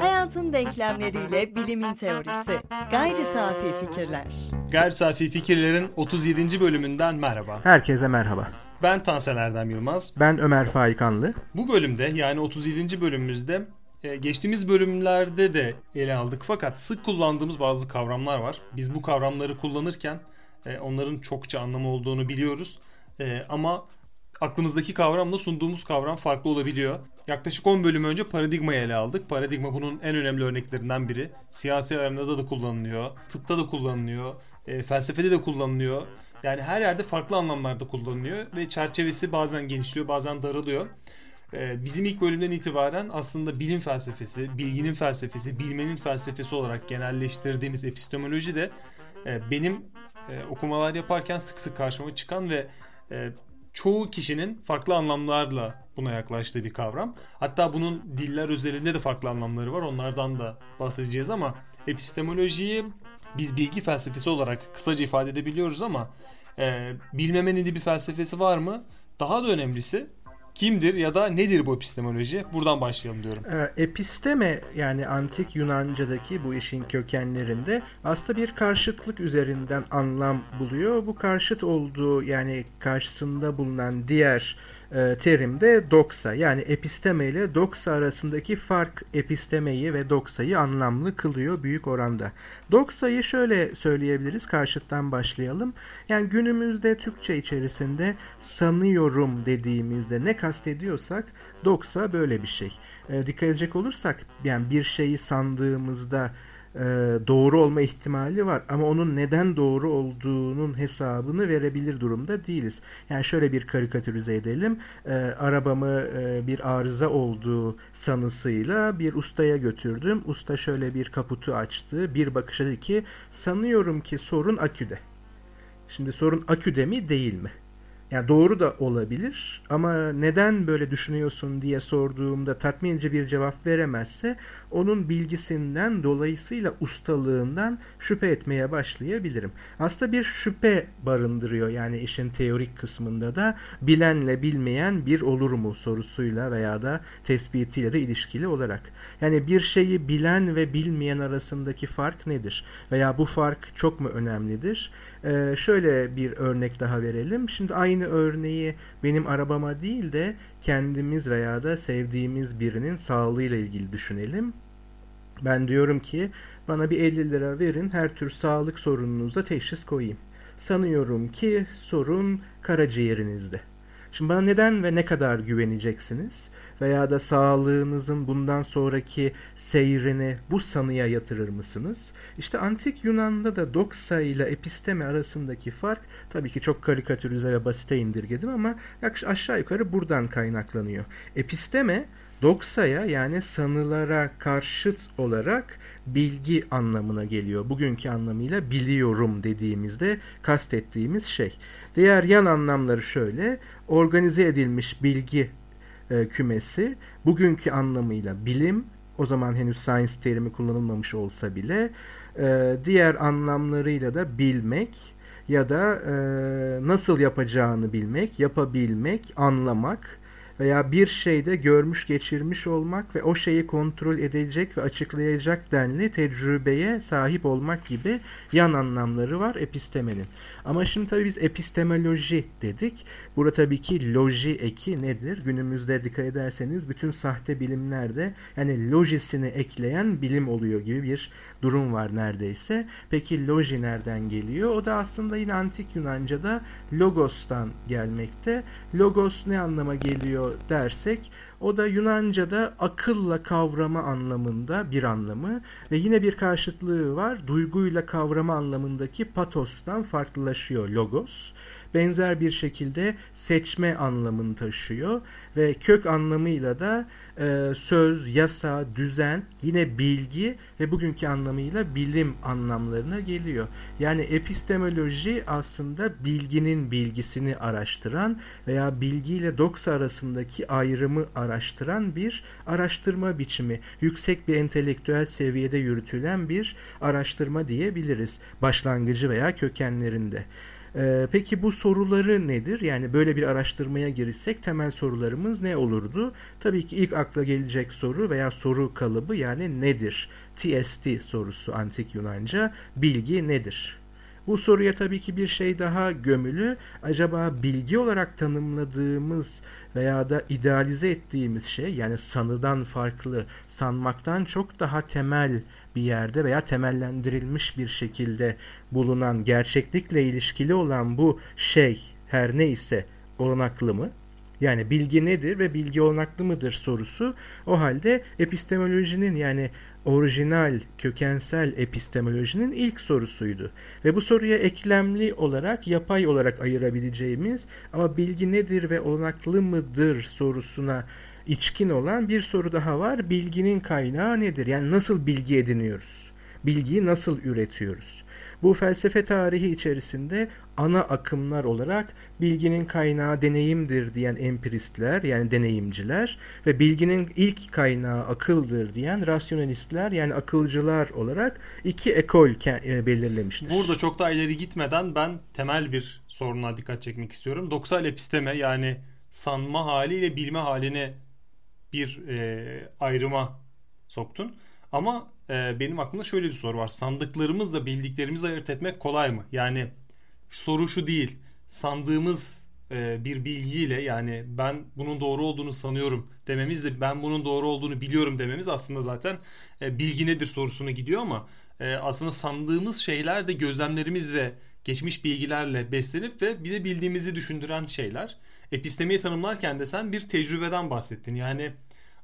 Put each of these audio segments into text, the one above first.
Hayatın denklemleriyle bilimin teorisi. Gayri safi fikirler. Gayri Safi Fikirler'in 37. bölümünden merhaba. Herkese merhaba. Ben Tansel Erdem Yılmaz. Ben Ömer Faikanlı. Bu bölümde yani 37. bölümümüzde e, geçtiğimiz bölümlerde de ele aldık fakat sık kullandığımız bazı kavramlar var. Biz bu kavramları kullanırken e, onların çokça anlamı olduğunu biliyoruz. E, ama aklımızdaki kavramla sunduğumuz kavram farklı olabiliyor. Yaklaşık 10 bölüm önce paradigmayı ele aldık. Paradigma bunun en önemli örneklerinden biri. Siyasi arenada da kullanılıyor, tıpta da kullanılıyor, e, felsefede de kullanılıyor. Yani her yerde farklı anlamlarda kullanılıyor ve çerçevesi bazen genişliyor, bazen daralıyor. E, bizim ilk bölümden itibaren aslında bilim felsefesi, bilginin felsefesi, bilmenin felsefesi olarak genelleştirdiğimiz epistemoloji de e, benim e, okumalar yaparken sık sık karşıma çıkan ve e, çoğu kişinin farklı anlamlarla buna yaklaştığı bir kavram. Hatta bunun diller özelinde de farklı anlamları var. Onlardan da bahsedeceğiz ama epistemolojiyi biz bilgi felsefesi olarak kısaca ifade edebiliyoruz ama e, bilmemenin de bir felsefesi var mı? Daha da önemlisi kimdir ya da nedir bu epistemoloji? Buradan başlayalım diyorum. Ee, episteme yani antik Yunanca'daki bu işin kökenlerinde aslında bir karşıtlık üzerinden anlam buluyor. Bu karşıt olduğu yani karşısında bulunan diğer e, terim de doksa. Yani episteme ile doksa arasındaki fark epistemeyi ve doksayı anlamlı kılıyor büyük oranda. Doksayı şöyle söyleyebiliriz karşıttan başlayalım. Yani günümüzde Türkçe içerisinde sanıyorum dediğimizde ne kastediyorsak doksa böyle bir şey. E, dikkat edecek olursak yani bir şeyi sandığımızda e, doğru olma ihtimali var ama onun neden doğru olduğunun hesabını verebilir durumda değiliz. Yani şöyle bir karikatürize edelim. E, arabamı e, bir arıza olduğu sanısıyla bir ustaya götürdüm. Usta şöyle bir kaputu açtı. Bir bakışa dedi ki sanıyorum ki sorun aküde. Şimdi sorun aküde mi değil mi? Yani doğru da olabilir ama neden böyle düşünüyorsun diye sorduğumda tatmin edici bir cevap veremezse onun bilgisinden dolayısıyla ustalığından şüphe etmeye başlayabilirim. Aslında bir şüphe barındırıyor yani işin teorik kısmında da bilenle bilmeyen bir olur mu sorusuyla veya da tespitiyle de ilişkili olarak. Yani bir şeyi bilen ve bilmeyen arasındaki fark nedir? Veya bu fark çok mu önemlidir? Ee, şöyle bir örnek daha verelim. Şimdi aynı örneği benim arabama değil de kendimiz veya da sevdiğimiz birinin sağlığıyla ilgili düşünelim. Ben diyorum ki bana bir 50 lira verin her tür sağlık sorununuza teşhis koyayım. Sanıyorum ki sorun karaciğerinizde. Şimdi bana neden ve ne kadar güveneceksiniz? Veya da sağlığınızın bundan sonraki seyrini bu sanıya yatırır mısınız? İşte antik Yunan'da da doksa ile episteme arasındaki fark tabii ki çok karikatürize ve basite indirgedim ama aşağı yukarı buradan kaynaklanıyor. Episteme doksaya yani sanılara karşıt olarak bilgi anlamına geliyor. Bugünkü anlamıyla biliyorum dediğimizde kastettiğimiz şey. Diğer yan anlamları şöyle. Organize edilmiş bilgi e, kümesi bugünkü anlamıyla bilim o zaman henüz science terimi kullanılmamış olsa bile e, diğer anlamlarıyla da bilmek ya da e, nasıl yapacağını bilmek, yapabilmek, anlamak veya bir şeyde görmüş geçirmiş olmak ve o şeyi kontrol edecek ve açıklayacak denli tecrübeye sahip olmak gibi yan anlamları var epistemenin. Ama şimdi tabii biz epistemoloji dedik. Burada tabii ki loji eki nedir? Günümüzde dikkat ederseniz bütün sahte bilimlerde yani lojisini ekleyen bilim oluyor gibi bir durum var neredeyse. Peki loji nereden geliyor? O da aslında yine antik Yunanca'da logos'tan gelmekte. Logos ne anlama geliyor dersek o da Yunanca'da akılla kavrama anlamında bir anlamı ve yine bir karşıtlığı var. Duyguyla kavrama anlamındaki patostan farklılaşıyor logos. Benzer bir şekilde seçme anlamını taşıyor ve kök anlamıyla da e, söz, yasa, düzen, yine bilgi ve bugünkü anlamıyla bilim anlamlarına geliyor. Yani epistemoloji aslında bilginin bilgisini araştıran veya bilgiyle doksa arasındaki ayrımı araştıran bir araştırma biçimi. Yüksek bir entelektüel seviyede yürütülen bir araştırma diyebiliriz başlangıcı veya kökenlerinde. Ee, peki bu soruları nedir? Yani böyle bir araştırmaya girsek temel sorularımız ne olurdu? Tabii ki ilk akla gelecek soru veya soru kalıbı yani nedir? TST sorusu antik Yunanca bilgi nedir? Bu soruya tabii ki bir şey daha gömülü. Acaba bilgi olarak tanımladığımız veya da idealize ettiğimiz şey yani sanıdan farklı, sanmaktan çok daha temel bir yerde veya temellendirilmiş bir şekilde bulunan, gerçeklikle ilişkili olan bu şey her neyse olanaklı mı? Yani bilgi nedir ve bilgi olanaklı mıdır sorusu o halde epistemolojinin yani orijinal, kökensel epistemolojinin ilk sorusuydu. Ve bu soruya eklemli olarak, yapay olarak ayırabileceğimiz ama bilgi nedir ve olanaklı mıdır sorusuna içkin olan bir soru daha var. Bilginin kaynağı nedir? Yani nasıl bilgi ediniyoruz? Bilgiyi nasıl üretiyoruz? Bu felsefe tarihi içerisinde ana akımlar olarak bilginin kaynağı deneyimdir diyen empiristler yani deneyimciler ve bilginin ilk kaynağı akıldır diyen rasyonalistler yani akılcılar olarak iki ekol e, belirlemiştir. Burada çok daha ileri gitmeden ben temel bir soruna dikkat çekmek istiyorum. Doksal episteme yani sanma haliyle bilme halini bir e, ayrıma soktun. Ama e, benim aklımda şöyle bir soru var. Sandıklarımızla bildiklerimizi ayırt etmek kolay mı? Yani soru şu değil. Sandığımız e, bir bilgiyle yani ben bunun doğru olduğunu sanıyorum dememizle ben bunun doğru olduğunu biliyorum dememiz aslında zaten e, bilgi nedir sorusuna gidiyor ama e, aslında sandığımız şeyler de gözlemlerimiz ve geçmiş bilgilerle beslenip ve bize bildiğimizi düşündüren şeyler. Epistemeyi tanımlarken de sen bir tecrübeden bahsettin. Yani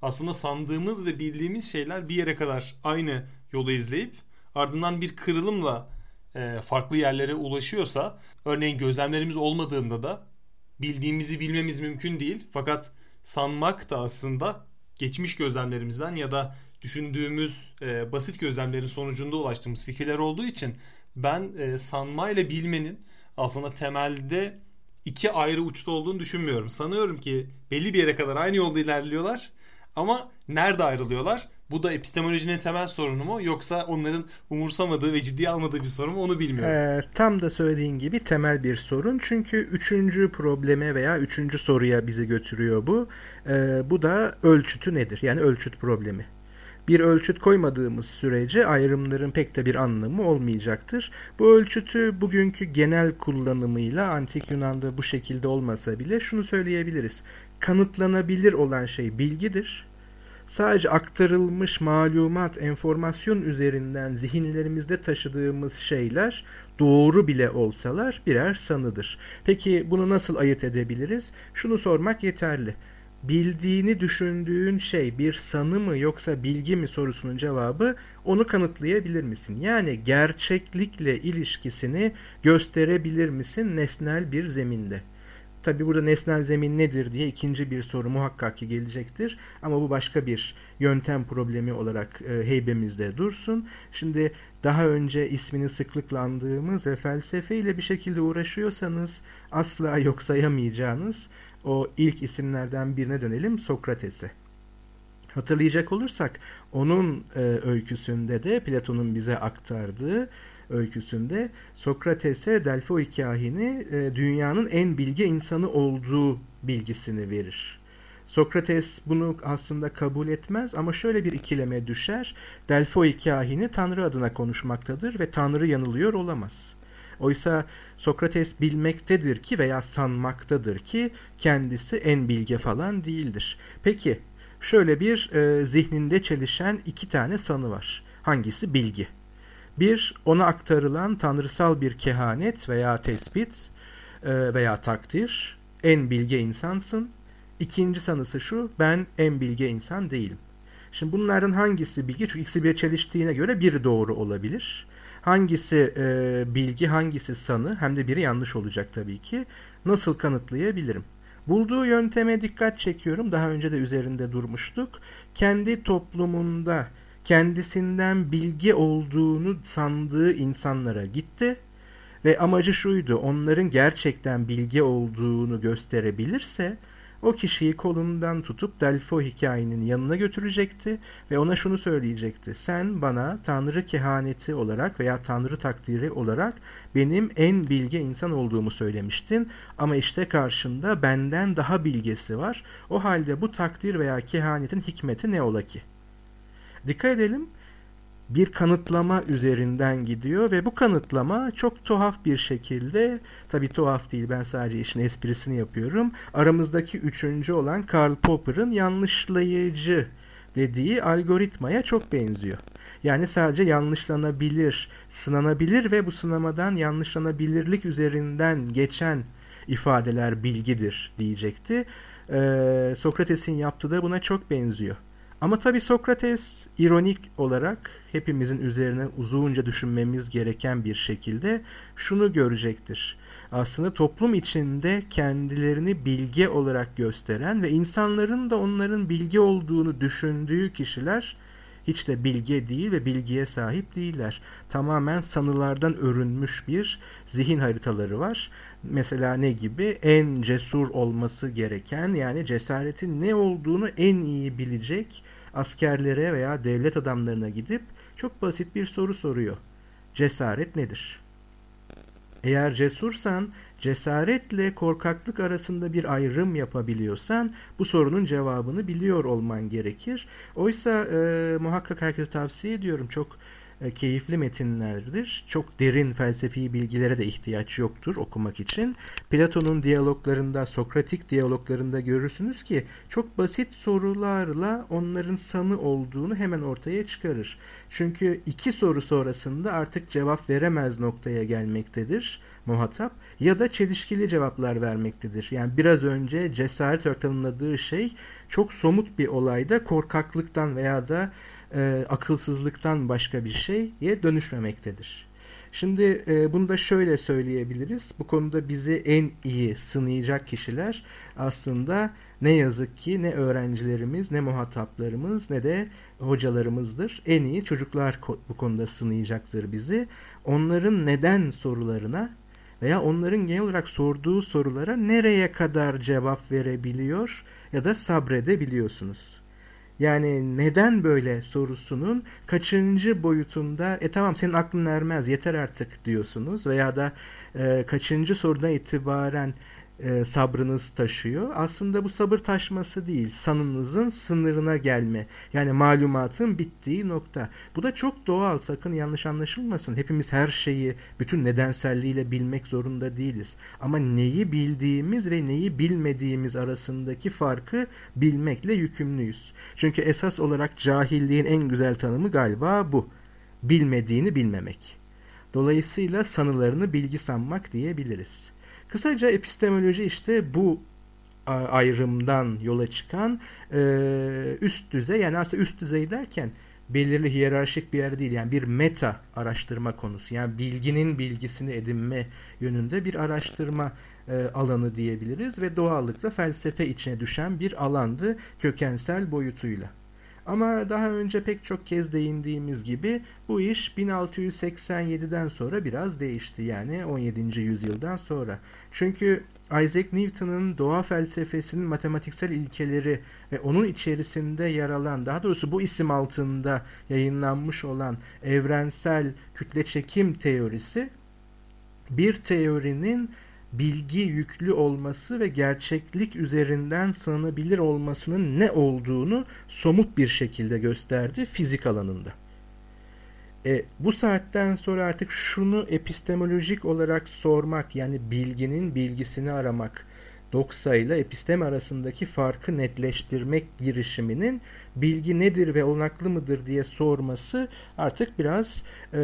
aslında sandığımız ve bildiğimiz şeyler bir yere kadar aynı yolu izleyip ardından bir kırılımla e, farklı yerlere ulaşıyorsa örneğin gözlemlerimiz olmadığında da bildiğimizi bilmemiz mümkün değil. Fakat sanmak da aslında geçmiş gözlemlerimizden ya da düşündüğümüz e, basit gözlemlerin sonucunda ulaştığımız fikirler olduğu için ben e, sanmayla bilmenin aslında temelde iki ayrı uçta olduğunu düşünmüyorum. Sanıyorum ki belli bir yere kadar aynı yolda ilerliyorlar ama nerede ayrılıyorlar? Bu da epistemolojinin temel sorunu mu yoksa onların umursamadığı ve ciddiye almadığı bir sorun mu onu bilmiyorum. Ee, tam da söylediğin gibi temel bir sorun. Çünkü üçüncü probleme veya üçüncü soruya bizi götürüyor bu. Ee, bu da ölçütü nedir? Yani ölçüt problemi. Bir ölçüt koymadığımız sürece ayrımların pek de bir anlamı olmayacaktır. Bu ölçütü bugünkü genel kullanımıyla antik Yunan'da bu şekilde olmasa bile şunu söyleyebiliriz. Kanıtlanabilir olan şey bilgidir sadece aktarılmış malumat, enformasyon üzerinden zihinlerimizde taşıdığımız şeyler doğru bile olsalar birer sanıdır. Peki bunu nasıl ayırt edebiliriz? Şunu sormak yeterli. Bildiğini düşündüğün şey bir sanı mı yoksa bilgi mi sorusunun cevabı onu kanıtlayabilir misin? Yani gerçeklikle ilişkisini gösterebilir misin nesnel bir zeminde? Tabi burada nesnel zemin nedir diye ikinci bir soru muhakkak ki gelecektir. Ama bu başka bir yöntem problemi olarak e, heybemizde dursun. Şimdi daha önce ismini sıklıkla andığımız ve felsefe ile bir şekilde uğraşıyorsanız asla yok sayamayacağınız o ilk isimlerden birine dönelim Sokrates'e. Hatırlayacak olursak onun e, öyküsünde de Platon'un bize aktardığı öyküsünde Sokrates'e Delfoi kahini e, dünyanın en bilge insanı olduğu bilgisini verir. Sokrates bunu aslında kabul etmez ama şöyle bir ikileme düşer. Delfoi kahini Tanrı adına konuşmaktadır ve Tanrı yanılıyor olamaz. Oysa Sokrates bilmektedir ki veya sanmaktadır ki kendisi en bilge falan değildir. Peki şöyle bir e, zihninde çelişen iki tane sanı var. Hangisi bilgi? Bir, ona aktarılan tanrısal bir kehanet veya tespit e, veya takdir. En bilge insansın. İkinci sanısı şu, ben en bilge insan değilim. Şimdi bunlardan hangisi bilgi? Çünkü ikisi bir çeliştiğine göre biri doğru olabilir. Hangisi e, bilgi, hangisi sanı? Hem de biri yanlış olacak tabii ki. Nasıl kanıtlayabilirim? Bulduğu yönteme dikkat çekiyorum. Daha önce de üzerinde durmuştuk. Kendi toplumunda kendisinden bilgi olduğunu sandığı insanlara gitti ve amacı şuydu onların gerçekten bilgi olduğunu gösterebilirse o kişiyi kolundan tutup Delfo hikayenin yanına götürecekti ve ona şunu söyleyecekti. Sen bana Tanrı kehaneti olarak veya Tanrı takdiri olarak benim en bilge insan olduğumu söylemiştin ama işte karşında benden daha bilgesi var. O halde bu takdir veya kehanetin hikmeti ne ola ki? Dikkat edelim bir kanıtlama üzerinden gidiyor ve bu kanıtlama çok tuhaf bir şekilde tabi tuhaf değil ben sadece işin esprisini yapıyorum aramızdaki üçüncü olan Karl Popper'ın yanlışlayıcı dediği algoritmaya çok benziyor. Yani sadece yanlışlanabilir, sınanabilir ve bu sınamadan yanlışlanabilirlik üzerinden geçen ifadeler bilgidir diyecekti. Ee, Sokrates'in yaptığı da buna çok benziyor. Ama tabi Sokrates ironik olarak hepimizin üzerine uzunca düşünmemiz gereken bir şekilde şunu görecektir. Aslında toplum içinde kendilerini bilge olarak gösteren ve insanların da onların bilgi olduğunu düşündüğü kişiler hiç de bilge değil ve bilgiye sahip değiller. Tamamen sanılardan örünmüş bir zihin haritaları var. Mesela ne gibi? En cesur olması gereken yani cesaretin ne olduğunu en iyi bilecek askerlere veya devlet adamlarına gidip çok basit bir soru soruyor. Cesaret nedir? Eğer cesursan, cesaretle korkaklık arasında bir ayrım yapabiliyorsan bu sorunun cevabını biliyor olman gerekir. Oysa e, muhakkak herkese tavsiye ediyorum. Çok keyifli metinlerdir. Çok derin felsefi bilgilere de ihtiyaç yoktur okumak için. Platon'un diyaloglarında, Sokratik diyaloglarında görürsünüz ki çok basit sorularla onların sanı olduğunu hemen ortaya çıkarır. Çünkü iki soru sonrasında artık cevap veremez noktaya gelmektedir muhatap ya da çelişkili cevaplar vermektedir. Yani biraz önce cesaret tanımladığı şey çok somut bir olayda korkaklıktan veya da e, akılsızlıktan başka bir şeye dönüşmemektedir. Şimdi e, bunu da şöyle söyleyebiliriz. Bu konuda bizi en iyi sınayacak kişiler aslında ne yazık ki ne öğrencilerimiz, ne muhataplarımız, ne de hocalarımızdır. En iyi çocuklar bu konuda sınayacaktır bizi. Onların neden sorularına veya onların genel olarak sorduğu sorulara nereye kadar cevap verebiliyor ya da sabredebiliyorsunuz. Yani neden böyle sorusunun kaçıncı boyutunda e tamam senin aklın ermez yeter artık diyorsunuz veya da e, kaçıncı sorudan itibaren e, sabrınız taşıyor. Aslında bu sabır taşması değil, sanınızın sınırına gelme. Yani malumatın bittiği nokta. Bu da çok doğal, sakın yanlış anlaşılmasın. Hepimiz her şeyi bütün nedenselliğiyle bilmek zorunda değiliz. Ama neyi bildiğimiz ve neyi bilmediğimiz arasındaki farkı bilmekle yükümlüyüz. Çünkü esas olarak cahilliğin en güzel tanımı galiba bu. Bilmediğini bilmemek. Dolayısıyla sanılarını bilgi sanmak diyebiliriz. Kısaca epistemoloji işte bu ayrımdan yola çıkan üst düzey yani aslında üst düzey derken belirli hiyerarşik bir yer değil yani bir meta araştırma konusu yani bilginin bilgisini edinme yönünde bir araştırma alanı diyebiliriz ve doğallıkla felsefe içine düşen bir alandı kökensel boyutuyla. Ama daha önce pek çok kez değindiğimiz gibi bu iş 1687'den sonra biraz değişti yani 17. yüzyıldan sonra. Çünkü Isaac Newton'ın doğa felsefesinin matematiksel ilkeleri ve onun içerisinde yer alan, daha doğrusu bu isim altında yayınlanmış olan evrensel kütle çekim teorisi bir teorinin bilgi yüklü olması ve gerçeklik üzerinden sanılabilir olmasının ne olduğunu somut bir şekilde gösterdi fizik alanında. E, bu saatten sonra artık şunu epistemolojik olarak sormak yani bilginin bilgisini aramak doksa ile episteme arasındaki farkı netleştirmek girişiminin bilgi nedir ve olanaklı mıdır diye sorması artık biraz e,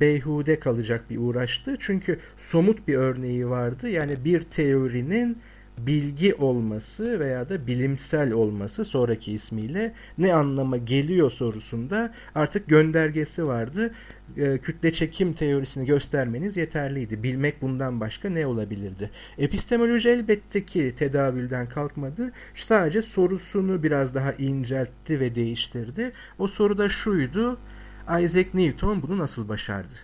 beyhude kalacak bir uğraştı. Çünkü somut bir örneği vardı. Yani bir teorinin bilgi olması veya da bilimsel olması sonraki ismiyle ne anlama geliyor sorusunda artık göndergesi vardı. E, kütle çekim teorisini göstermeniz yeterliydi. Bilmek bundan başka ne olabilirdi? Epistemoloji elbette ki tedavülden kalkmadı. Sadece sorusunu biraz daha inceltti ve değiştirdi. O soru da şuydu. Isaac Newton bunu nasıl başardı?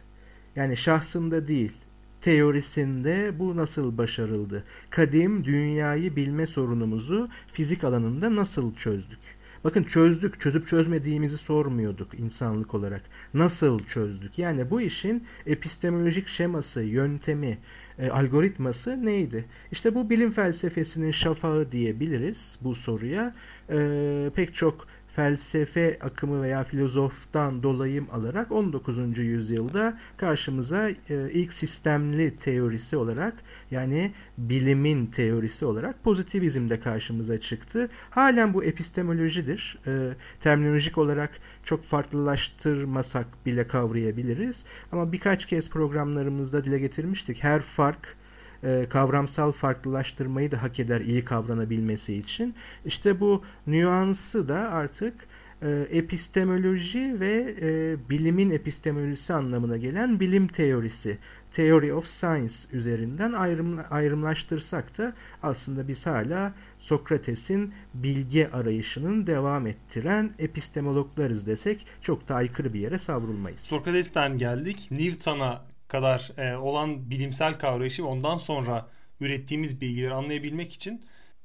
Yani şahsında değil, teorisinde bu nasıl başarıldı? Kadim dünyayı bilme sorunumuzu fizik alanında nasıl çözdük? Bakın çözdük, çözüp çözmediğimizi sormuyorduk insanlık olarak. Nasıl çözdük? Yani bu işin epistemolojik şeması, yöntemi, e, algoritması neydi? İşte bu bilim felsefesinin şafağı diyebiliriz bu soruya. E, pek çok felsefe akımı veya filozoftan dolayım alarak 19. yüzyılda karşımıza e, ilk sistemli teorisi olarak yani bilimin teorisi olarak pozitivizm de karşımıza çıktı. Halen bu epistemolojidir. E, terminolojik olarak çok farklılaştırmasak bile kavrayabiliriz. Ama birkaç kez programlarımızda dile getirmiştik. Her fark e, kavramsal farklılaştırmayı da hak eder iyi kavranabilmesi için. İşte bu nüansı da artık e, epistemoloji ve e, bilimin epistemolojisi anlamına gelen bilim teorisi, Theory of Science üzerinden ayrım, ayrımlaştırsak da aslında biz hala Sokrates'in bilgi arayışının devam ettiren epistemologlarız desek çok da aykırı bir yere savrulmayız. Sokrates'ten geldik. Newton'a kadar e, olan bilimsel kavrayışı ve ondan sonra ürettiğimiz bilgileri anlayabilmek için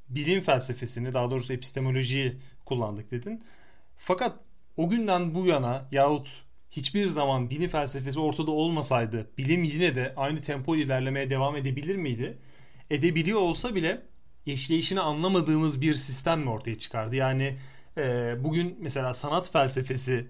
bilim felsefesini daha doğrusu epistemolojiyi kullandık dedin. Fakat o günden bu yana yahut hiçbir zaman bilim felsefesi ortada olmasaydı bilim yine de aynı tempo ilerlemeye devam edebilir miydi? Edebiliyor olsa bile işleyişini anlamadığımız bir sistem mi ortaya çıkardı? Yani e, bugün mesela sanat felsefesi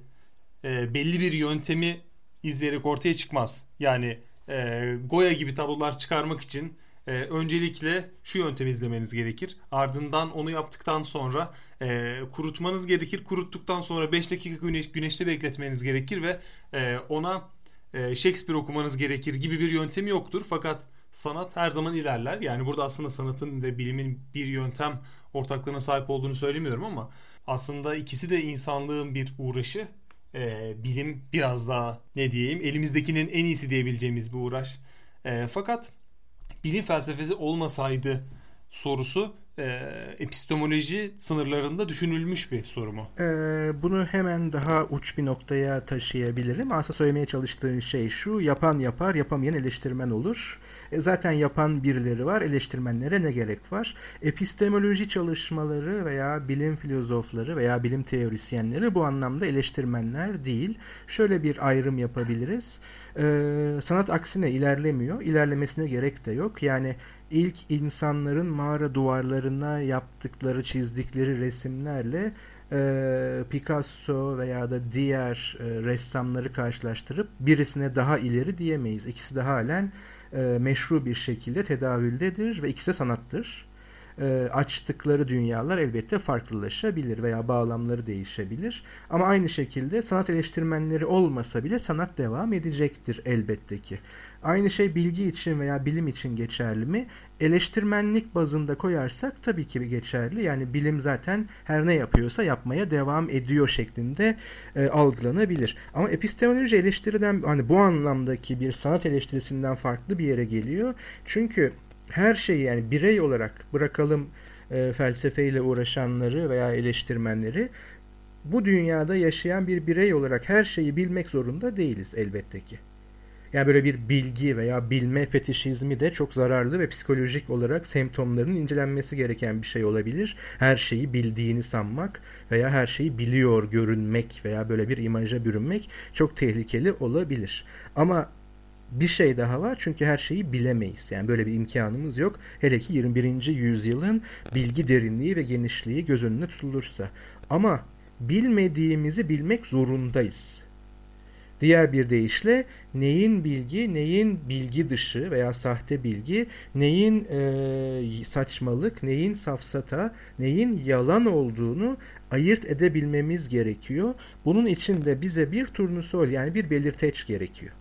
e, belli bir yöntemi izleyerek ortaya çıkmaz. Yani e, Goya gibi tablolar çıkarmak için e, öncelikle şu yöntemi izlemeniz gerekir. Ardından onu yaptıktan sonra e, kurutmanız gerekir. Kuruttuktan sonra 5 dakika güneş, güneşte bekletmeniz gerekir ve e, ona e, Shakespeare okumanız gerekir gibi bir yöntemi yoktur. Fakat sanat her zaman ilerler. Yani burada aslında sanatın ve bilimin bir yöntem ortaklığına sahip olduğunu söylemiyorum ama aslında ikisi de insanlığın bir uğraşı e, bilim biraz daha ne diyeyim elimizdekinin en iyisi diyebileceğimiz bir uğraş. E, fakat bilim felsefesi olmasaydı sorusu e, epistemoloji sınırlarında düşünülmüş bir soru mu? E, bunu hemen daha uç bir noktaya taşıyabilirim. Aslında söylemeye çalıştığın şey şu, yapan yapar, yapamayan eleştirmen olur. E, zaten yapan birileri var, eleştirmenlere ne gerek var? Epistemoloji çalışmaları veya bilim filozofları veya bilim teorisyenleri bu anlamda eleştirmenler değil. Şöyle bir ayrım yapabiliriz. E, sanat aksine ilerlemiyor, ilerlemesine gerek de yok. Yani ilk insanların mağara duvarlarına yaptıkları, çizdikleri resimlerle e, Picasso veya da diğer e, ressamları karşılaştırıp birisine daha ileri diyemeyiz. İkisi de halen e, meşru bir şekilde tedavüldedir ve ikisi de sanattır. E, açtıkları dünyalar elbette farklılaşabilir veya bağlamları değişebilir. Ama aynı şekilde sanat eleştirmenleri olmasa bile sanat devam edecektir elbette ki. Aynı şey bilgi için veya bilim için geçerli mi? Eleştirmenlik bazında koyarsak tabii ki geçerli. Yani bilim zaten her ne yapıyorsa yapmaya devam ediyor şeklinde e, algılanabilir. Ama epistemoloji eleştiriden hani bu anlamdaki bir sanat eleştirisinden farklı bir yere geliyor. Çünkü her şeyi yani birey olarak bırakalım e, felsefeyle uğraşanları veya eleştirmenleri bu dünyada yaşayan bir birey olarak her şeyi bilmek zorunda değiliz elbette ki. Yani böyle bir bilgi veya bilme fetişizmi de çok zararlı ve psikolojik olarak semptomlarının incelenmesi gereken bir şey olabilir. Her şeyi bildiğini sanmak veya her şeyi biliyor görünmek veya böyle bir imaja bürünmek çok tehlikeli olabilir. Ama bir şey daha var çünkü her şeyi bilemeyiz. Yani böyle bir imkanımız yok. Hele ki 21. yüzyılın bilgi derinliği ve genişliği göz önüne tutulursa. Ama bilmediğimizi bilmek zorundayız. Diğer bir deyişle neyin bilgi, neyin bilgi dışı veya sahte bilgi, neyin e, saçmalık, neyin safsata, neyin yalan olduğunu ayırt edebilmemiz gerekiyor. Bunun için de bize bir turnusol yani bir belirteç gerekiyor.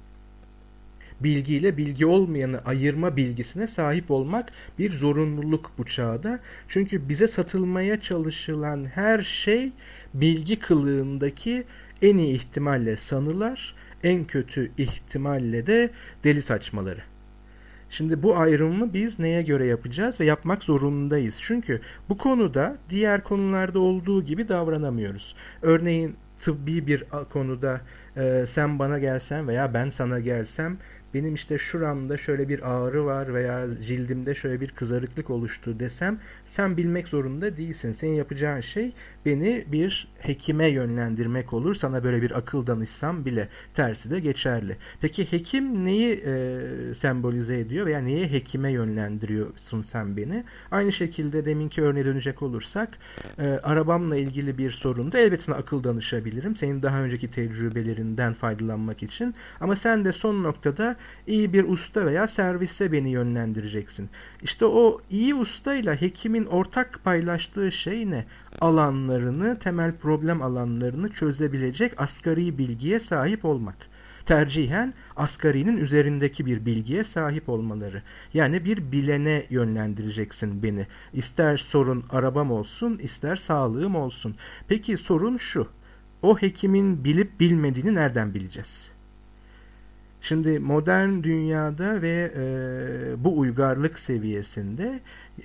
Bilgiyle bilgi olmayanı ayırma bilgisine sahip olmak bir zorunluluk bu çağda. Çünkü bize satılmaya çalışılan her şey bilgi kılığındaki en iyi ihtimalle sanılar, en kötü ihtimalle de deli saçmaları. Şimdi bu ayrımı biz neye göre yapacağız ve yapmak zorundayız. Çünkü bu konuda diğer konularda olduğu gibi davranamıyoruz. Örneğin tıbbi bir konuda e, sen bana gelsen veya ben sana gelsem benim işte şuramda şöyle bir ağrı var veya cildimde şöyle bir kızarıklık oluştu desem sen bilmek zorunda değilsin. Senin yapacağın şey beni bir hekime yönlendirmek olur. Sana böyle bir akıl danışsam bile tersi de geçerli. Peki hekim neyi e, sembolize ediyor veya neye hekime yönlendiriyorsun sen beni? Aynı şekilde deminki örneğe dönecek olursak e, arabamla ilgili bir sorunda elbette akıl danışabilirim. Senin daha önceki tecrübelerinden faydalanmak için. Ama sen de son noktada iyi bir usta veya servise beni yönlendireceksin. İşte o iyi ustayla hekimin ortak paylaştığı şey ne? Alanlarını, temel problem alanlarını çözebilecek asgari bilgiye sahip olmak. Tercihen asgarinin üzerindeki bir bilgiye sahip olmaları. Yani bir bilene yönlendireceksin beni. İster sorun arabam olsun, ister sağlığım olsun. Peki sorun şu. O hekimin bilip bilmediğini nereden bileceğiz? Şimdi modern dünyada ve e, bu uygarlık seviyesinde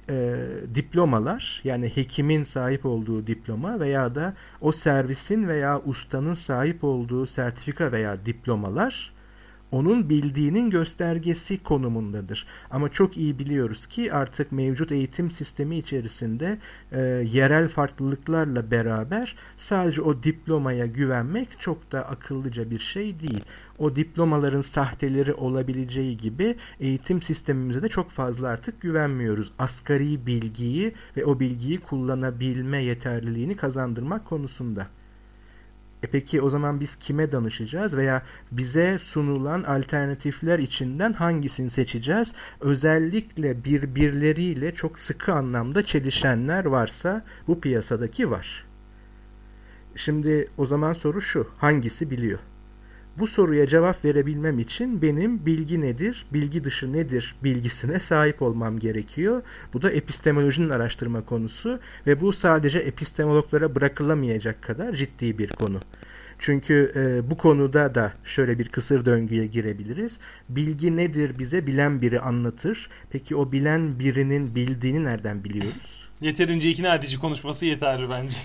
e, diplomalar yani hekimin sahip olduğu diploma veya da o servisin veya ustanın sahip olduğu sertifika veya diplomalar onun bildiğinin göstergesi konumundadır. Ama çok iyi biliyoruz ki artık mevcut eğitim sistemi içerisinde e, yerel farklılıklarla beraber sadece o diplomaya güvenmek çok da akıllıca bir şey değil. O diplomaların sahteleri olabileceği gibi eğitim sistemimize de çok fazla artık güvenmiyoruz. Asgari bilgiyi ve o bilgiyi kullanabilme yeterliliğini kazandırmak konusunda. E peki o zaman biz kime danışacağız veya bize sunulan alternatifler içinden hangisini seçeceğiz? Özellikle birbirleriyle çok sıkı anlamda çelişenler varsa bu piyasadaki var. Şimdi o zaman soru şu. Hangisi biliyor? Bu soruya cevap verebilmem için benim bilgi nedir, bilgi dışı nedir bilgisine sahip olmam gerekiyor. Bu da epistemolojinin araştırma konusu ve bu sadece epistemologlara bırakılamayacak kadar ciddi bir konu. Çünkü e, bu konuda da şöyle bir kısır döngüye girebiliriz. Bilgi nedir bize bilen biri anlatır. Peki o bilen birinin bildiğini nereden biliyoruz? Yeterince ikna edici konuşması yeterli bence.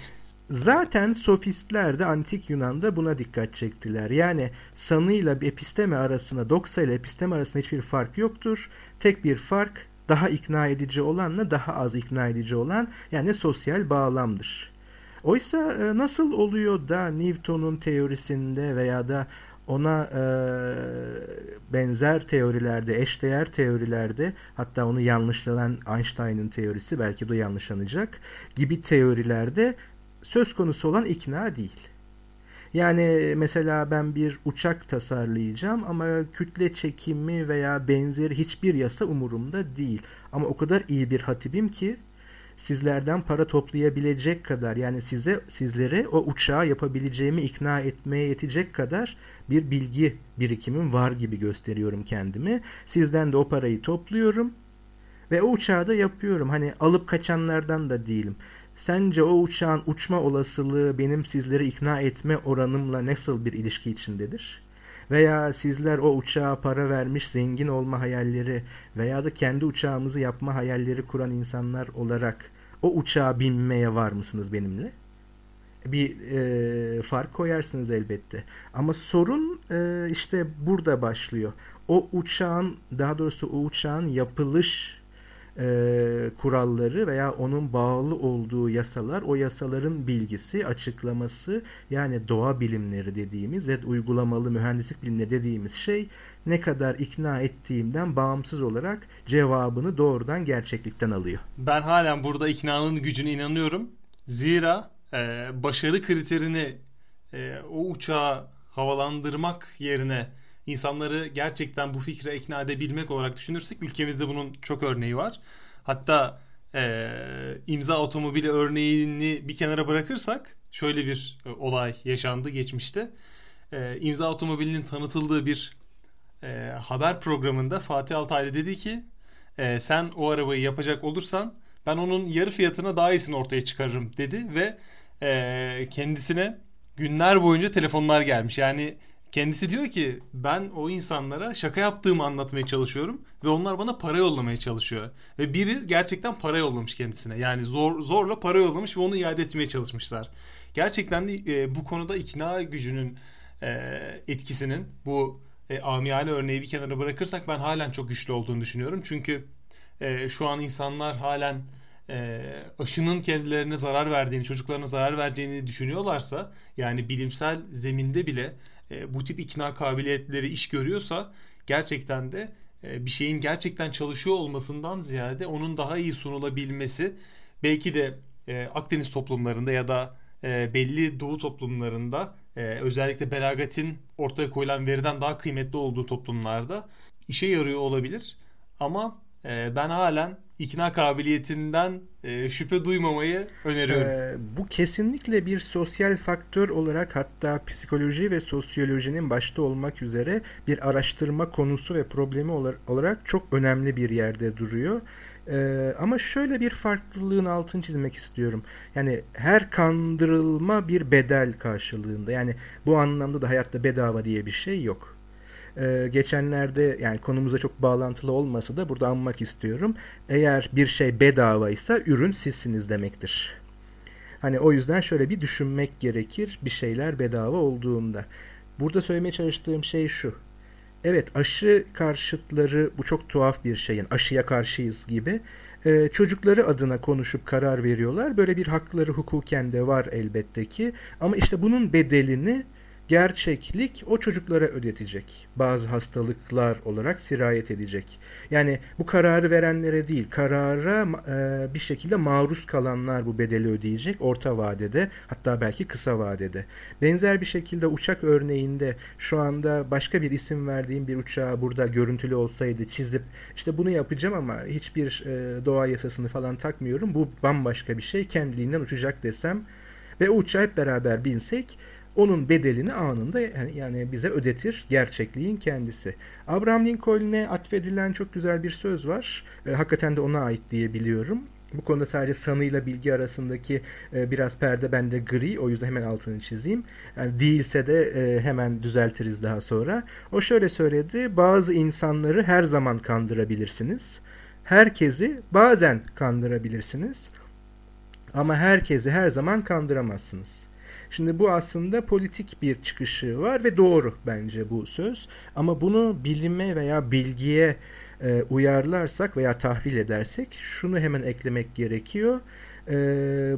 Zaten sofistler de antik Yunan'da buna dikkat çektiler. Yani sanıyla episteme arasında, doksa ile episteme arasında hiçbir fark yoktur. Tek bir fark daha ikna edici olanla daha az ikna edici olan yani sosyal bağlamdır. Oysa e, nasıl oluyor da Newton'un teorisinde veya da ona e, benzer teorilerde, eşdeğer teorilerde hatta onu yanlışlanan Einstein'ın teorisi belki de yanlışlanacak gibi teorilerde söz konusu olan ikna değil. Yani mesela ben bir uçak tasarlayacağım ama kütle çekimi veya benzeri hiçbir yasa umurumda değil. Ama o kadar iyi bir hatibim ki sizlerden para toplayabilecek kadar yani size sizlere o uçağı yapabileceğimi ikna etmeye yetecek kadar bir bilgi birikimim var gibi gösteriyorum kendimi. Sizden de o parayı topluyorum ve o uçağı da yapıyorum. Hani alıp kaçanlardan da değilim. Sence o uçağın uçma olasılığı benim sizleri ikna etme oranımla nasıl bir ilişki içindedir? Veya sizler o uçağa para vermiş zengin olma hayalleri veya da kendi uçağımızı yapma hayalleri kuran insanlar olarak o uçağa binmeye var mısınız benimle? Bir e, fark koyarsınız elbette. Ama sorun e, işte burada başlıyor. O uçağın daha doğrusu o uçağın yapılış e, kuralları veya onun bağlı olduğu yasalar, o yasaların bilgisi, açıklaması yani doğa bilimleri dediğimiz ve uygulamalı mühendislik bilimleri dediğimiz şey ne kadar ikna ettiğimden bağımsız olarak cevabını doğrudan gerçeklikten alıyor. Ben halen burada iknanın gücüne inanıyorum. Zira e, başarı kriterini e, o uçağı havalandırmak yerine insanları gerçekten bu fikre ikna edebilmek olarak düşünürsek ülkemizde bunun çok örneği var. Hatta e, imza otomobili örneğini bir kenara bırakırsak şöyle bir e, olay yaşandı geçmişte. E, imza otomobilinin tanıtıldığı bir e, haber programında Fatih Altaylı dedi ki e, sen o arabayı yapacak olursan ben onun yarı fiyatına daha iyisini ortaya çıkarırım dedi ve e, kendisine günler boyunca telefonlar gelmiş. Yani Kendisi diyor ki ben o insanlara şaka yaptığımı anlatmaya çalışıyorum ve onlar bana para yollamaya çalışıyor. Ve biri gerçekten para yollamış kendisine. Yani zor zorla para yollamış ve onu iade etmeye çalışmışlar. Gerçekten de e, bu konuda ikna gücünün e, etkisinin bu e, amiyane örneği bir kenara bırakırsak ben halen çok güçlü olduğunu düşünüyorum. Çünkü e, şu an insanlar halen e, aşının kendilerine zarar verdiğini, çocuklarına zarar vereceğini düşünüyorlarsa yani bilimsel zeminde bile e, bu tip ikna kabiliyetleri iş görüyorsa gerçekten de e, bir şeyin gerçekten çalışıyor olmasından ziyade onun daha iyi sunulabilmesi belki de e, Akdeniz toplumlarında ya da belli Doğu toplumlarında özellikle belagatin ortaya koyulan veriden daha kıymetli olduğu toplumlarda işe yarıyor olabilir. Ama ben halen ikna kabiliyetinden e, şüphe duymamayı öneriyorum. Ee, bu kesinlikle bir sosyal faktör olarak hatta psikoloji ve sosyolojinin başta olmak üzere bir araştırma konusu ve problemi olarak çok önemli bir yerde duruyor. Ee, ama şöyle bir farklılığın altını çizmek istiyorum. Yani her kandırılma bir bedel karşılığında. Yani bu anlamda da hayatta bedava diye bir şey yok. Ee, geçenlerde yani konumuza çok bağlantılı olmasa da burada anmak istiyorum. Eğer bir şey bedavaysa ürün sizsiniz demektir. Hani o yüzden şöyle bir düşünmek gerekir bir şeyler bedava olduğunda. Burada söylemeye çalıştığım şey şu. Evet aşı karşıtları bu çok tuhaf bir şeyin aşıya karşıyız gibi e, çocukları adına konuşup karar veriyorlar. Böyle bir hakları hukuken de var elbette ki ama işte bunun bedelini gerçeklik o çocuklara ödetecek. Bazı hastalıklar olarak sirayet edecek. Yani bu kararı verenlere değil, karara e, bir şekilde maruz kalanlar bu bedeli ödeyecek orta vadede, hatta belki kısa vadede. Benzer bir şekilde uçak örneğinde şu anda başka bir isim verdiğim bir uçağı burada görüntülü olsaydı çizip işte bunu yapacağım ama hiçbir e, doğa yasasını falan takmıyorum. Bu bambaşka bir şey. Kendiliğinden uçacak desem ve o uçağa hep beraber binsek onun bedelini anında yani bize ödetir gerçekliğin kendisi. Abraham Lincoln'e atfedilen çok güzel bir söz var. E, hakikaten de ona ait diye biliyorum. Bu konuda sadece sanıyla bilgi arasındaki e, biraz perde bende gri. O yüzden hemen altını çizeyim. Yani değilse de e, hemen düzeltiriz daha sonra. O şöyle söyledi. Bazı insanları her zaman kandırabilirsiniz. Herkesi bazen kandırabilirsiniz. Ama herkesi her zaman kandıramazsınız. Şimdi bu aslında politik bir çıkışı var ve doğru bence bu söz. Ama bunu bilime veya bilgiye e, uyarlarsak veya tahvil edersek şunu hemen eklemek gerekiyor. E,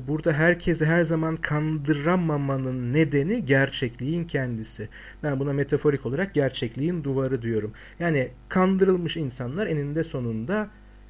burada herkesi her zaman kandıramamanın nedeni gerçekliğin kendisi. Ben buna metaforik olarak gerçekliğin duvarı diyorum. Yani kandırılmış insanlar eninde sonunda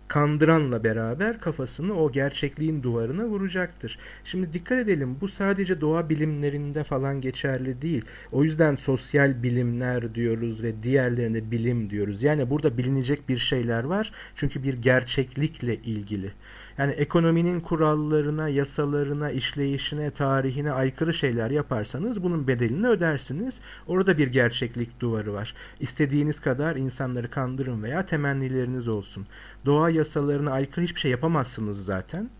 kandıranla beraber kafasını o gerçekliğin duvarına vuracaktır. Şimdi dikkat edelim bu sadece doğa bilimlerinde falan geçerli değil. O yüzden sosyal bilimler diyoruz ve diğerlerine bilim diyoruz. Yani burada bilinecek bir şeyler var çünkü bir gerçeklikle ilgili. Yani ekonominin kurallarına, yasalarına, işleyişine, tarihine aykırı şeyler yaparsanız bunun bedelini ödersiniz. Orada bir gerçeklik duvarı var. İstediğiniz kadar insanları kandırın veya temennileriniz olsun. Doğa yasalarına aykırı hiçbir şey yapamazsınız zaten.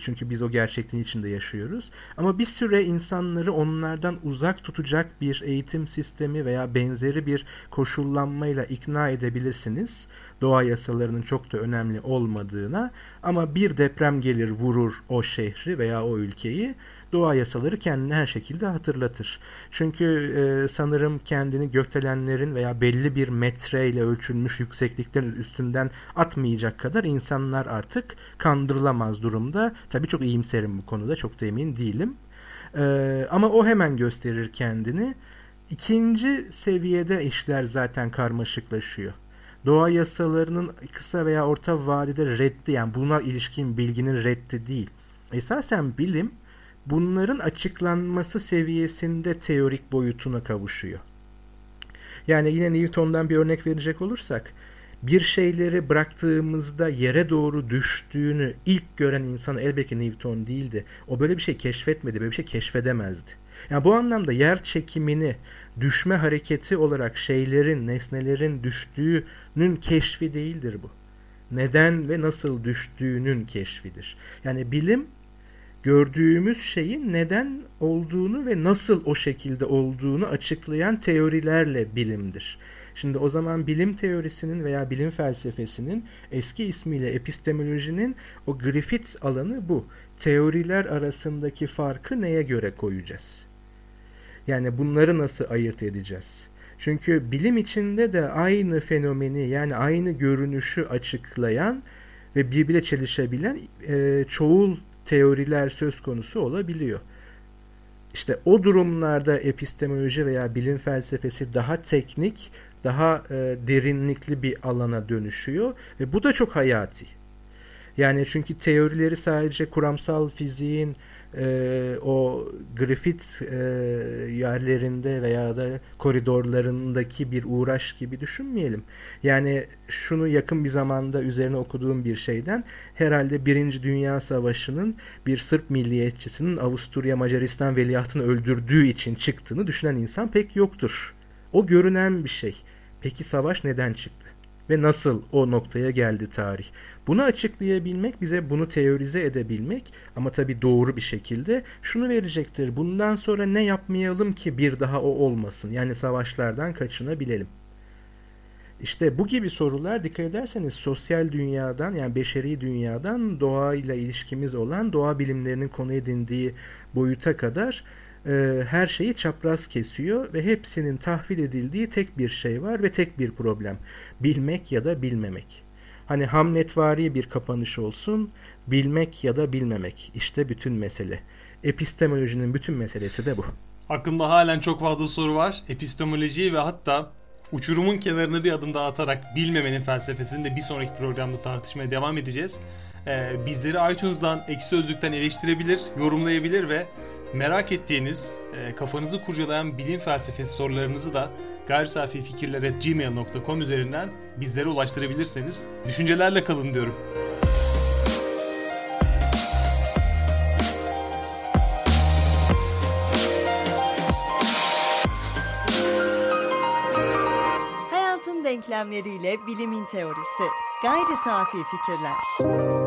Çünkü biz o gerçekliğin içinde yaşıyoruz. Ama bir süre insanları onlardan uzak tutacak bir eğitim sistemi veya benzeri bir koşullanmayla ikna edebilirsiniz. Doğa yasalarının çok da önemli olmadığına ama bir deprem gelir vurur o şehri veya o ülkeyi doğa yasaları kendini her şekilde hatırlatır. Çünkü e, sanırım kendini gökdelenlerin veya belli bir metreyle ölçülmüş yüksekliklerin üstünden atmayacak kadar insanlar artık kandırılamaz durumda. Tabii çok iyimserim bu konuda çok da emin değilim. E, ama o hemen gösterir kendini. İkinci seviyede işler zaten karmaşıklaşıyor doğa yasalarının kısa veya orta vadede reddi yani buna ilişkin bilginin reddi değil. Esasen bilim bunların açıklanması seviyesinde teorik boyutuna kavuşuyor. Yani yine Newton'dan bir örnek verecek olursak bir şeyleri bıraktığımızda yere doğru düştüğünü ilk gören insan elbette Newton değildi. O böyle bir şey keşfetmedi, böyle bir şey keşfedemezdi. Yani bu anlamda yer çekimini düşme hareketi olarak şeylerin, nesnelerin düştüğünün keşfi değildir bu. Neden ve nasıl düştüğünün keşfidir. Yani bilim gördüğümüz şeyin neden olduğunu ve nasıl o şekilde olduğunu açıklayan teorilerle bilimdir. Şimdi o zaman bilim teorisinin veya bilim felsefesinin eski ismiyle epistemolojinin o Griffith alanı bu. Teoriler arasındaki farkı neye göre koyacağız? Yani bunları nasıl ayırt edeceğiz? Çünkü bilim içinde de aynı fenomeni yani aynı görünüşü açıklayan ve birbirine çelişebilen e, çoğul teoriler söz konusu olabiliyor. İşte o durumlarda epistemoloji veya bilim felsefesi daha teknik, daha e, derinlikli bir alana dönüşüyor ve bu da çok hayati. Yani çünkü teorileri sadece kuramsal fiziğin e, o grafit e, yerlerinde veya da koridorlarındaki bir uğraş gibi düşünmeyelim. Yani şunu yakın bir zamanda üzerine okuduğum bir şeyden herhalde Birinci Dünya Savaşı'nın bir Sırp milliyetçisinin Avusturya Macaristan veliahtını öldürdüğü için çıktığını düşünen insan pek yoktur. O görünen bir şey. Peki savaş neden çıktı? Ve nasıl o noktaya geldi tarih? Bunu açıklayabilmek, bize bunu teorize edebilmek ama tabii doğru bir şekilde şunu verecektir. Bundan sonra ne yapmayalım ki bir daha o olmasın? Yani savaşlardan kaçınabilelim. İşte bu gibi sorular dikkat ederseniz sosyal dünyadan yani beşeri dünyadan doğayla ilişkimiz olan doğa bilimlerinin konu edindiği boyuta kadar e, her şeyi çapraz kesiyor ve hepsinin tahvil edildiği tek bir şey var ve tek bir problem. Bilmek ya da bilmemek. Hani Hamletvari bir kapanış olsun, bilmek ya da bilmemek. İşte bütün mesele. Epistemolojinin bütün meselesi de bu. Aklımda halen çok fazla soru var. Epistemoloji ve hatta uçurumun kenarını bir adım daha atarak bilmemenin felsefesini de bir sonraki programda tartışmaya devam edeceğiz. Ee, bizleri iTunes'dan, Eksi Sözlük'ten eleştirebilir, yorumlayabilir ve merak ettiğiniz, e, kafanızı kurcalayan bilim felsefesi sorularınızı da gayrisafifikirler.gmail.com üzerinden bizlere ulaştırabilirseniz düşüncelerle kalın diyorum. Hayatın denklemleriyle bilimin teorisi. Gayri safi fikirler.